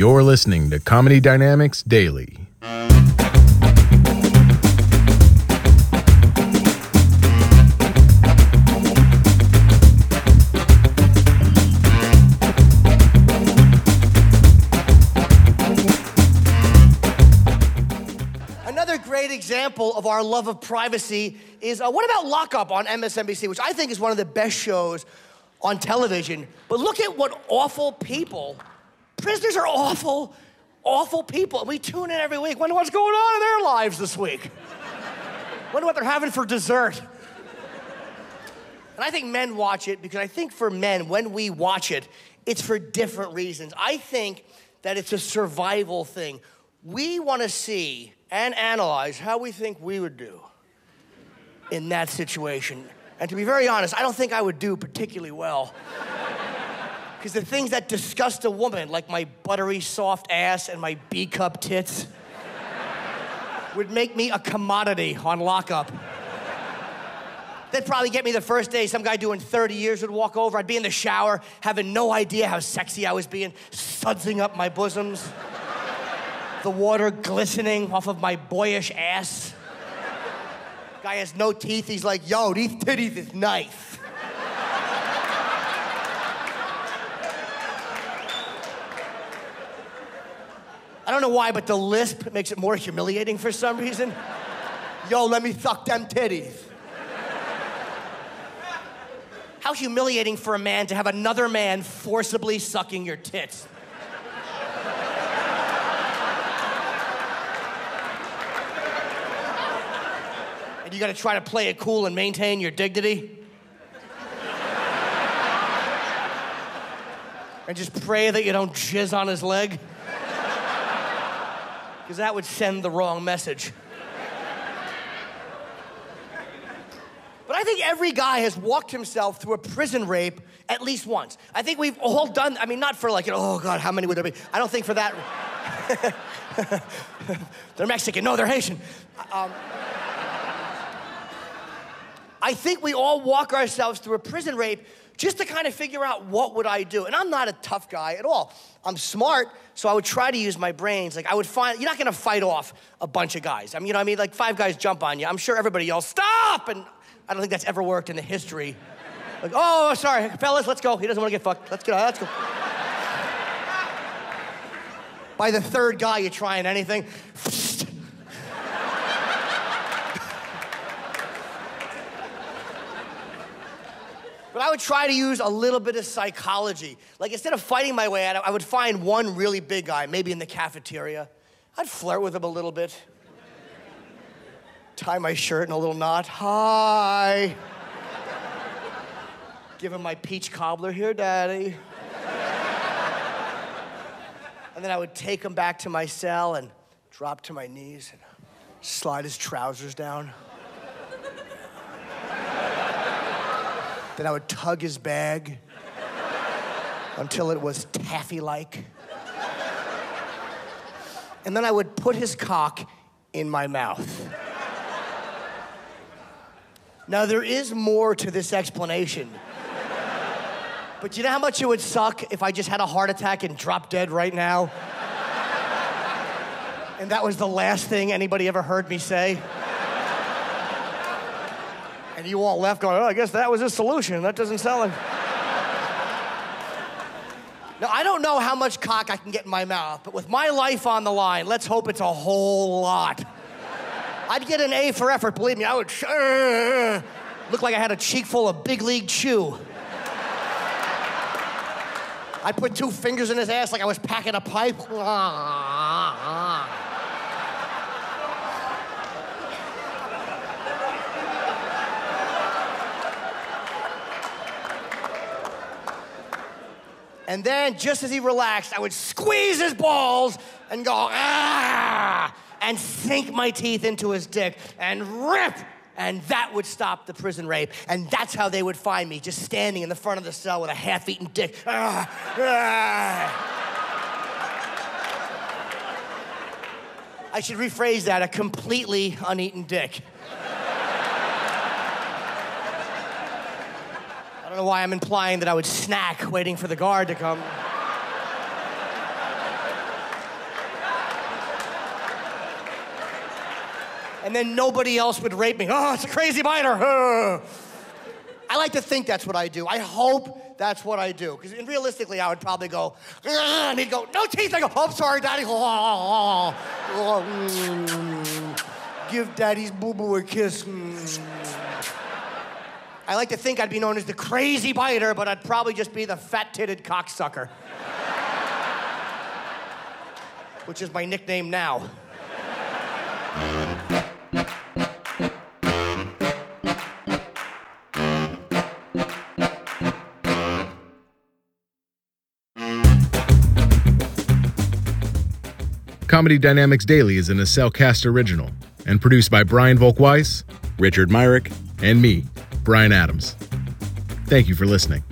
You're listening to Comedy Dynamics Daily. Another great example of our love of privacy is uh, what about Lockup on MSNBC, which I think is one of the best shows on television. But look at what awful people, prisoners are awful, awful people. We tune in every week. Wonder what's going on in their lives this week. Wonder what they're having for dessert. And I think men watch it because I think for men, when we watch it, it's for different reasons. I think that it's a survival thing. We want to see and analyze how we think we would do in that situation. And to be very honest, I don't think I would do particularly well. Because the things that disgust a woman, like my buttery soft ass and my B cup tits, would make me a commodity on lockup. They'd probably get me the first day. Some guy doing 30 years would walk over. I'd be in the shower, having no idea how sexy I was being, sudsing up my bosoms, the water glistening off of my boyish ass. Guy has no teeth. He's like, yo, these titties is nice. I don't know why, but the lisp makes it more humiliating for some reason. Yo, let me suck them titties. How humiliating for a man to have another man forcibly sucking your tits. and you gotta try to play it cool and maintain your dignity. and just pray that you don't jizz on his leg. Because that would send the wrong message. But I think every guy has walked himself through a prison rape at least once. I think we've all done, I mean, not for like, oh God, how many would there be? I don't think for that. they're Mexican. No, they're Haitian. Um, I think we all walk ourselves through a prison rape just to kind of figure out what would I do. And I'm not a tough guy at all. I'm smart, so I would try to use my brains. Like I would find you're not gonna fight off a bunch of guys. I mean, you know what I mean? Like five guys jump on you. I'm sure everybody yells, stop! And I don't think that's ever worked in the history. Like, oh, sorry, fellas, let's go. He doesn't want to get fucked. Let's go, let's go. By the third guy, you're trying anything. I would try to use a little bit of psychology. Like instead of fighting my way out, I would find one really big guy, maybe in the cafeteria. I'd flirt with him a little bit. Tie my shirt in a little knot. Hi. Give him my peach cobbler here, daddy. and then I would take him back to my cell and drop to my knees and slide his trousers down. Then I would tug his bag until it was taffy like. And then I would put his cock in my mouth. Now, there is more to this explanation. But you know how much it would suck if I just had a heart attack and dropped dead right now? And that was the last thing anybody ever heard me say? And you all left going, oh, I guess that was a solution. That doesn't sound like. now, I don't know how much cock I can get in my mouth, but with my life on the line, let's hope it's a whole lot. I'd get an A for effort, believe me. I would uh, look like I had a cheek full of big league chew. I'd put two fingers in his ass like I was packing a pipe. And then, just as he relaxed, I would squeeze his balls and go, ah, and sink my teeth into his dick and rip. And that would stop the prison rape. And that's how they would find me, just standing in the front of the cell with a half eaten dick. Ah, ah. I should rephrase that a completely uneaten dick. Don't know why I'm implying that I would snack waiting for the guard to come. And then nobody else would rape me. Oh, it's a crazy biter. I like to think that's what I do. I hope that's what I do. Because realistically, I would probably go, and he'd go, no teeth. I go, oh, I'm sorry, daddy. Mm. Give daddy's boo boo a kiss. I like to think I'd be known as the crazy biter, but I'd probably just be the fat titted cocksucker. Which is my nickname now. Comedy Dynamics Daily is an Acelcast original and produced by Brian Volk-Weiss, Richard Myrick, and me, Brian Adams. Thank you for listening.